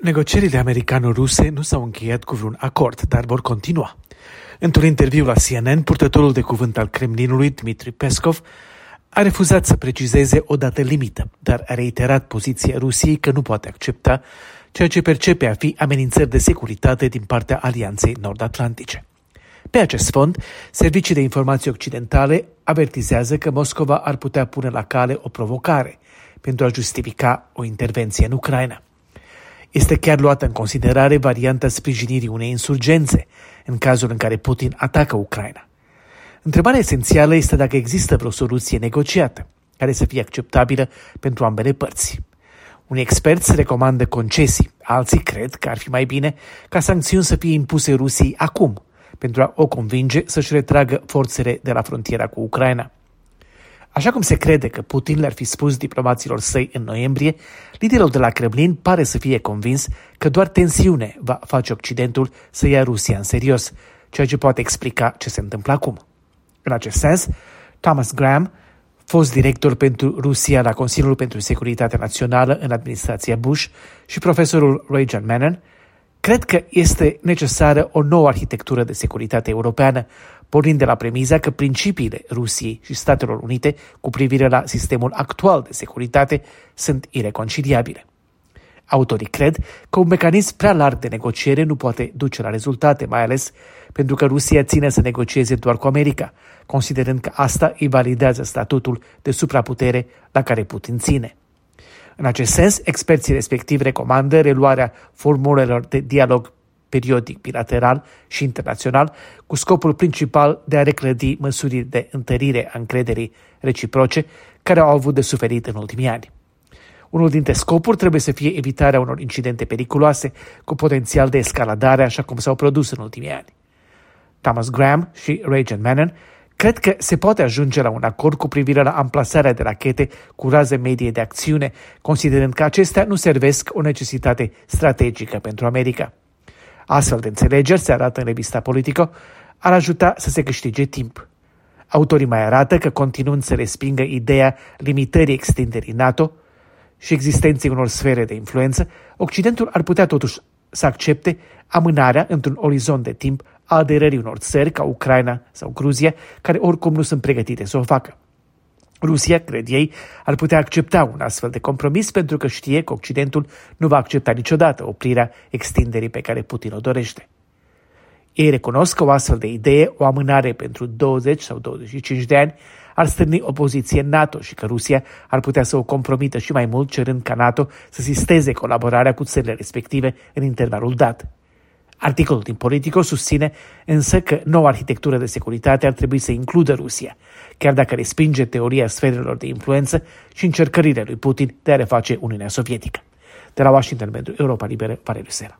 Negocierile americano-ruse nu s-au încheiat cu vreun acord, dar vor continua. Într-un interviu la CNN, purtătorul de cuvânt al Kremlinului, Dmitri Peskov, a refuzat să precizeze o dată limită, dar a reiterat poziția Rusiei că nu poate accepta ceea ce percepe a fi amenințări de securitate din partea Alianței Nord-Atlantice. Pe acest fond, servicii de informații occidentale avertizează că Moscova ar putea pune la cale o provocare pentru a justifica o intervenție în Ucraina. Este chiar luată în considerare varianta sprijinirii unei insurgențe în cazul în care Putin atacă Ucraina. Întrebarea esențială este dacă există vreo soluție negociată care să fie acceptabilă pentru ambele părți. Unii experți recomandă concesii, alții cred că ar fi mai bine ca sancțiuni să fie impuse Rusiei acum, pentru a o convinge să-și retragă forțele de la frontiera cu Ucraina. Așa cum se crede că Putin le-ar fi spus diplomaților săi în noiembrie, liderul de la Kremlin pare să fie convins că doar tensiune va face Occidentul să ia Rusia în serios, ceea ce poate explica ce se întâmplă acum. În acest sens, Thomas Graham, fost director pentru Rusia la Consiliul pentru Securitate Națională în administrația Bush și profesorul Ray John Mannon, Cred că este necesară o nouă arhitectură de securitate europeană, pornind de la premiza că principiile Rusiei și Statelor Unite cu privire la sistemul actual de securitate sunt ireconciliabile. Autorii cred că un mecanism prea larg de negociere nu poate duce la rezultate, mai ales pentru că Rusia ține să negocieze doar cu America, considerând că asta îi validează statutul de supraputere la care Putin ține. În acest sens, experții respectivi recomandă reluarea formulelor de dialog periodic bilateral și internațional, cu scopul principal de a reclădi măsuri de întărire a încrederii reciproce care au avut de suferit în ultimii ani. Unul dintre scopuri trebuie să fie evitarea unor incidente periculoase cu potențial de escaladare, așa cum s-au produs în ultimii ani. Thomas Graham și Ray Mannon Cred că se poate ajunge la un acord cu privire la amplasarea de rachete cu raze medie de acțiune, considerând că acestea nu servesc o necesitate strategică pentru America. Astfel de înțelegeri, se arată în revista Politico, ar ajuta să se câștige timp. Autorii mai arată că continuând să respingă ideea limitării extinderii NATO și existenței unor sfere de influență, Occidentul ar putea totuși să accepte amânarea într-un orizont de timp a aderării unor țări ca Ucraina sau Gruzia, care oricum nu sunt pregătite să o facă. Rusia, cred ei, ar putea accepta un astfel de compromis pentru că știe că Occidentul nu va accepta niciodată oprirea extinderii pe care Putin o dorește. Ei recunosc că o astfel de idee, o amânare pentru 20 sau 25 de ani, ar stârni opoziție NATO și că Rusia ar putea să o compromită și mai mult cerând ca NATO să sisteze colaborarea cu țările respective în intervalul dat. Articolul din Politico susține însă că noua arhitectură de securitate ar trebui să includă Rusia, chiar dacă respinge teoria sferelor de influență și încercările lui Putin de a reface Uniunea Sovietică. De la Washington pentru Europa Liberă, Valeriu Sera.